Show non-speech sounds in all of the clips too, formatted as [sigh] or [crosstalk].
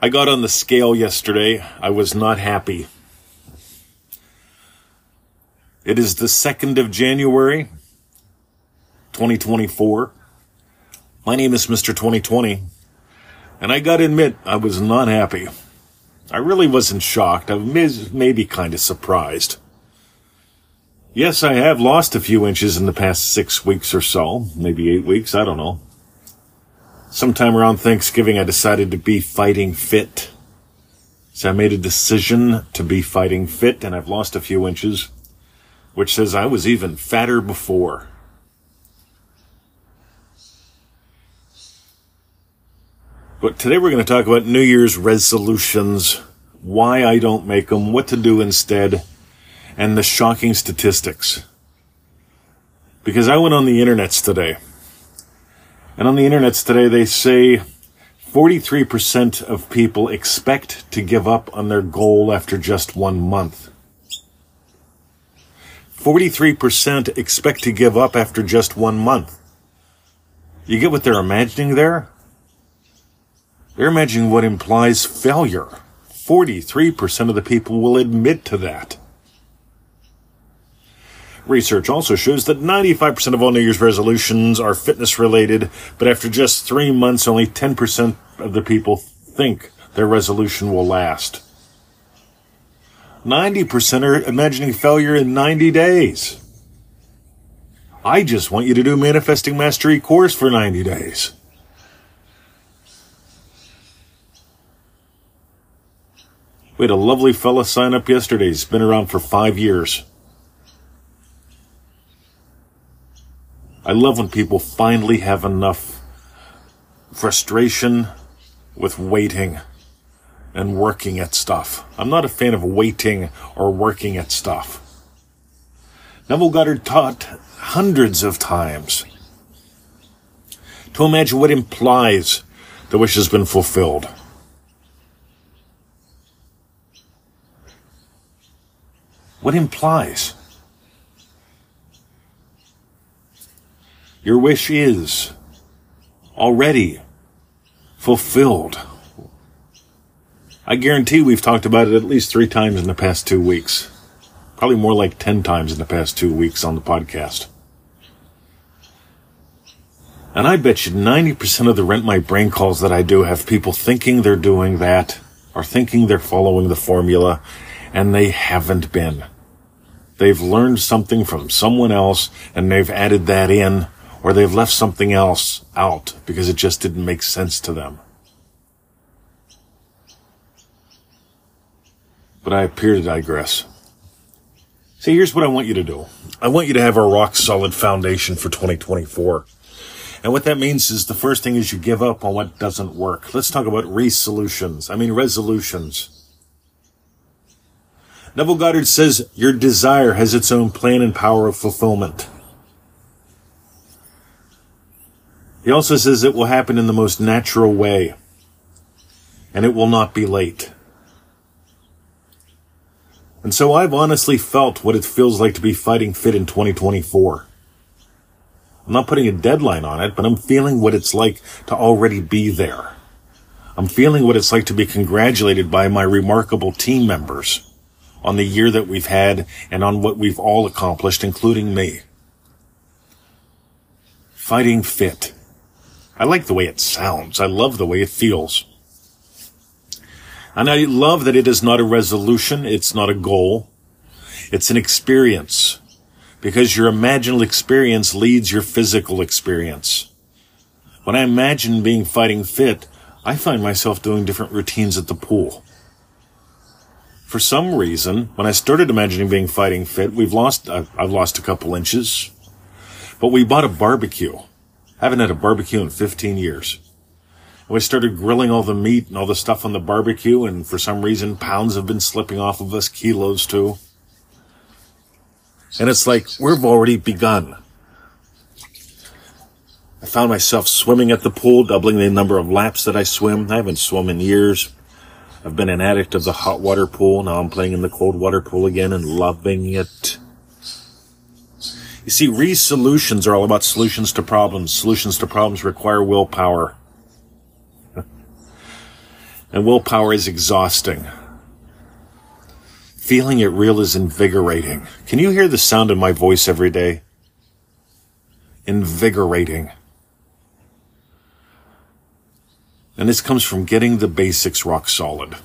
I got on the scale yesterday. I was not happy. It is the 2nd of January, 2024. My name is Mr. 2020, and I gotta admit, I was not happy. I really wasn't shocked. I was maybe kind of surprised. Yes, I have lost a few inches in the past six weeks or so, maybe eight weeks, I don't know. Sometime around Thanksgiving, I decided to be fighting fit. So I made a decision to be fighting fit, and I've lost a few inches, which says I was even fatter before. But today we're going to talk about New Year's resolutions, why I don't make them, what to do instead, and the shocking statistics. Because I went on the internets today and on the internet today, they say 43% of people expect to give up on their goal after just one month. 43% expect to give up after just one month. You get what they're imagining there? They're imagining what implies failure. 43% of the people will admit to that. Research also shows that 95% of all New Year's resolutions are fitness related, but after just three months, only 10% of the people think their resolution will last. 90% are imagining failure in 90 days. I just want you to do Manifesting Mastery course for 90 days. We had a lovely fella sign up yesterday. He's been around for five years. I love when people finally have enough frustration with waiting and working at stuff. I'm not a fan of waiting or working at stuff. Neville Goddard taught hundreds of times to imagine what implies the wish has been fulfilled. What implies? Your wish is already fulfilled. I guarantee we've talked about it at least three times in the past two weeks. Probably more like 10 times in the past two weeks on the podcast. And I bet you 90% of the Rent My Brain calls that I do have people thinking they're doing that or thinking they're following the formula and they haven't been. They've learned something from someone else and they've added that in or they've left something else out because it just didn't make sense to them. But I appear to digress. See, here's what I want you to do. I want you to have a rock solid foundation for 2024. And what that means is the first thing is you give up on what doesn't work. Let's talk about resolutions. I mean, resolutions. Neville Goddard says your desire has its own plan and power of fulfillment. He also says it will happen in the most natural way, and it will not be late. And so I've honestly felt what it feels like to be fighting fit in 2024. I'm not putting a deadline on it, but I'm feeling what it's like to already be there. I'm feeling what it's like to be congratulated by my remarkable team members on the year that we've had and on what we've all accomplished, including me. Fighting fit. I like the way it sounds. I love the way it feels. And I love that it is not a resolution. It's not a goal. It's an experience because your imaginal experience leads your physical experience. When I imagine being fighting fit, I find myself doing different routines at the pool. For some reason, when I started imagining being fighting fit, we've lost, uh, I've lost a couple inches, but we bought a barbecue haven't had a barbecue in 15 years. And we started grilling all the meat and all the stuff on the barbecue, and for some reason, pounds have been slipping off of us, kilos too. And it's like, we've already begun. I found myself swimming at the pool, doubling the number of laps that I swim. I haven't swum in years. I've been an addict of the hot water pool. Now I'm playing in the cold water pool again and loving it. You see, re-solutions are all about solutions to problems. Solutions to problems require willpower. [laughs] And willpower is exhausting. Feeling it real is invigorating. Can you hear the sound of my voice every day? Invigorating. And this comes from getting the basics rock solid.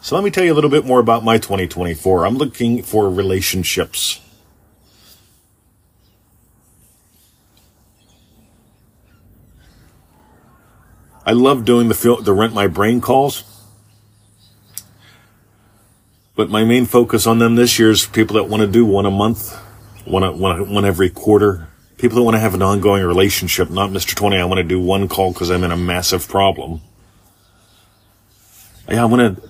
So let me tell you a little bit more about my 2024. I'm looking for relationships. I love doing the the rent my brain calls. But my main focus on them this year is people that want to do one a month, one, one, one every quarter. People that want to have an ongoing relationship, not Mr. 20. I want to do one call because I'm in a massive problem. Yeah, I want to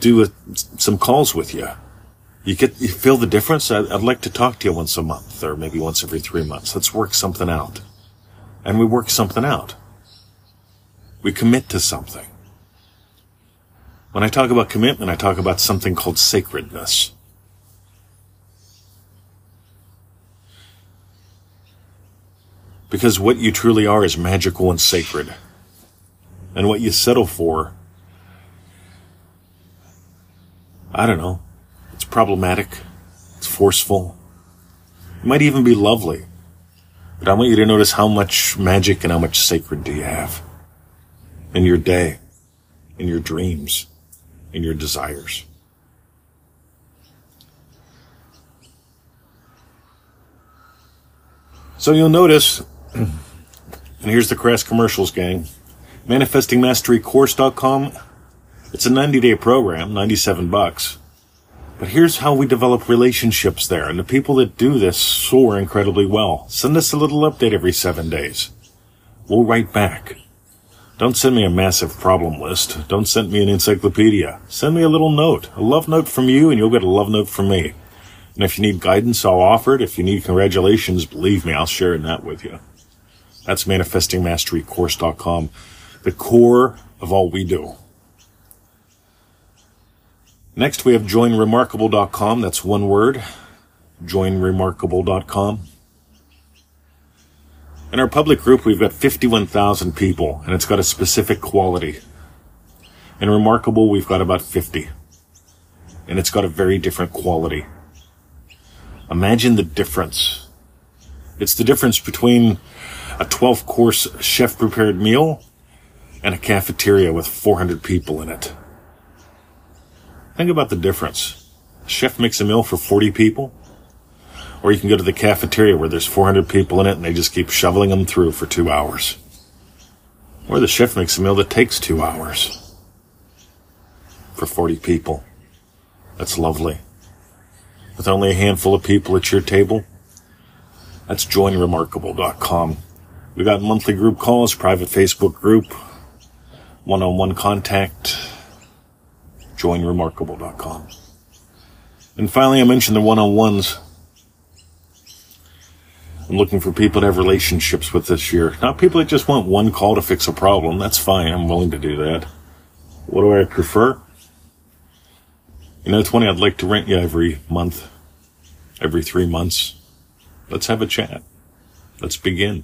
do a, some calls with you. You get, you feel the difference? I'd, I'd like to talk to you once a month or maybe once every three months. Let's work something out. And we work something out. We commit to something. When I talk about commitment, I talk about something called sacredness. Because what you truly are is magical and sacred. And what you settle for, I don't know, it's problematic, it's forceful, it might even be lovely. But I want you to notice how much magic and how much sacred do you have in your day, in your dreams, in your desires. So you'll notice, and here's the crass commercials, gang. ManifestingMasteryCourse.com. It's a 90 day program, 97 bucks. But here's how we develop relationships there. And the people that do this soar incredibly well. Send us a little update every seven days. We'll write back. Don't send me a massive problem list. Don't send me an encyclopedia. Send me a little note, a love note from you, and you'll get a love note from me. And if you need guidance, I'll offer it. If you need congratulations, believe me, I'll share in that with you. That's manifestingmasterycourse.com, the core of all we do. Next, we have joinremarkable.com. That's one word. Joinremarkable.com. In our public group, we've got 51,000 people, and it's got a specific quality. In Remarkable, we've got about 50. And it's got a very different quality. Imagine the difference. It's the difference between a 12 course chef prepared meal and a cafeteria with 400 people in it. Think about the difference. Chef makes a meal for 40 people or you can go to the cafeteria where there's 400 people in it and they just keep shoveling them through for two hours. Or the chef makes a meal that takes two hours for 40 people. That's lovely. With only a handful of people at your table. That's joinremarkable.com. We got monthly group calls, private Facebook group, one-on-one contact, joinremarkable.com. And finally, I mentioned the one-on-ones I'm looking for people to have relationships with this year. Not people that just want one call to fix a problem. That's fine. I'm willing to do that. What do I prefer? You know, 20, I'd like to rent you every month, every three months. Let's have a chat. Let's begin.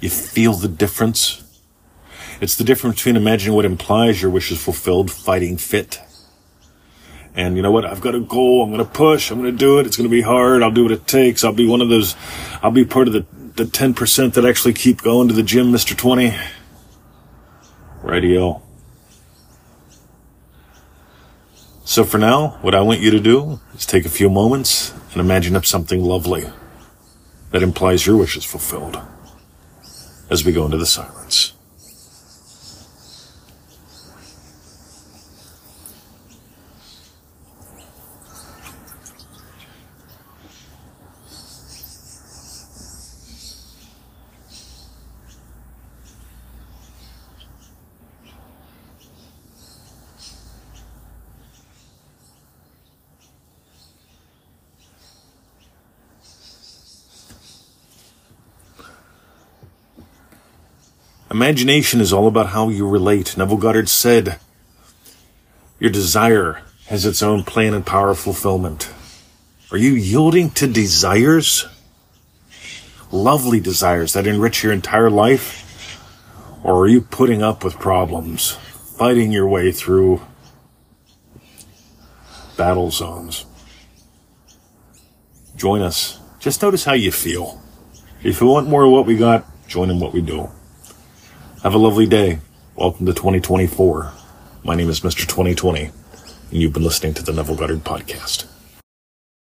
You feel the difference? It's the difference between imagining what implies your wish is fulfilled, fighting fit, and you know what? I've got a goal. I'm going to push. I'm going to do it. It's going to be hard. I'll do what it takes. I'll be one of those. I'll be part of the, the 10% that actually keep going to the gym, Mr. 20. Radio. So for now, what I want you to do is take a few moments and imagine up something lovely that implies your wish is fulfilled as we go into the silence. Imagination is all about how you relate. Neville Goddard said, Your desire has its own plan and power of fulfillment. Are you yielding to desires? Lovely desires that enrich your entire life? Or are you putting up with problems, fighting your way through battle zones. Join us. Just notice how you feel. If you want more of what we got, join in what we do. Have a lovely day. Welcome to 2024. My name is Mr. 2020, and you've been listening to the Neville Goddard Podcast.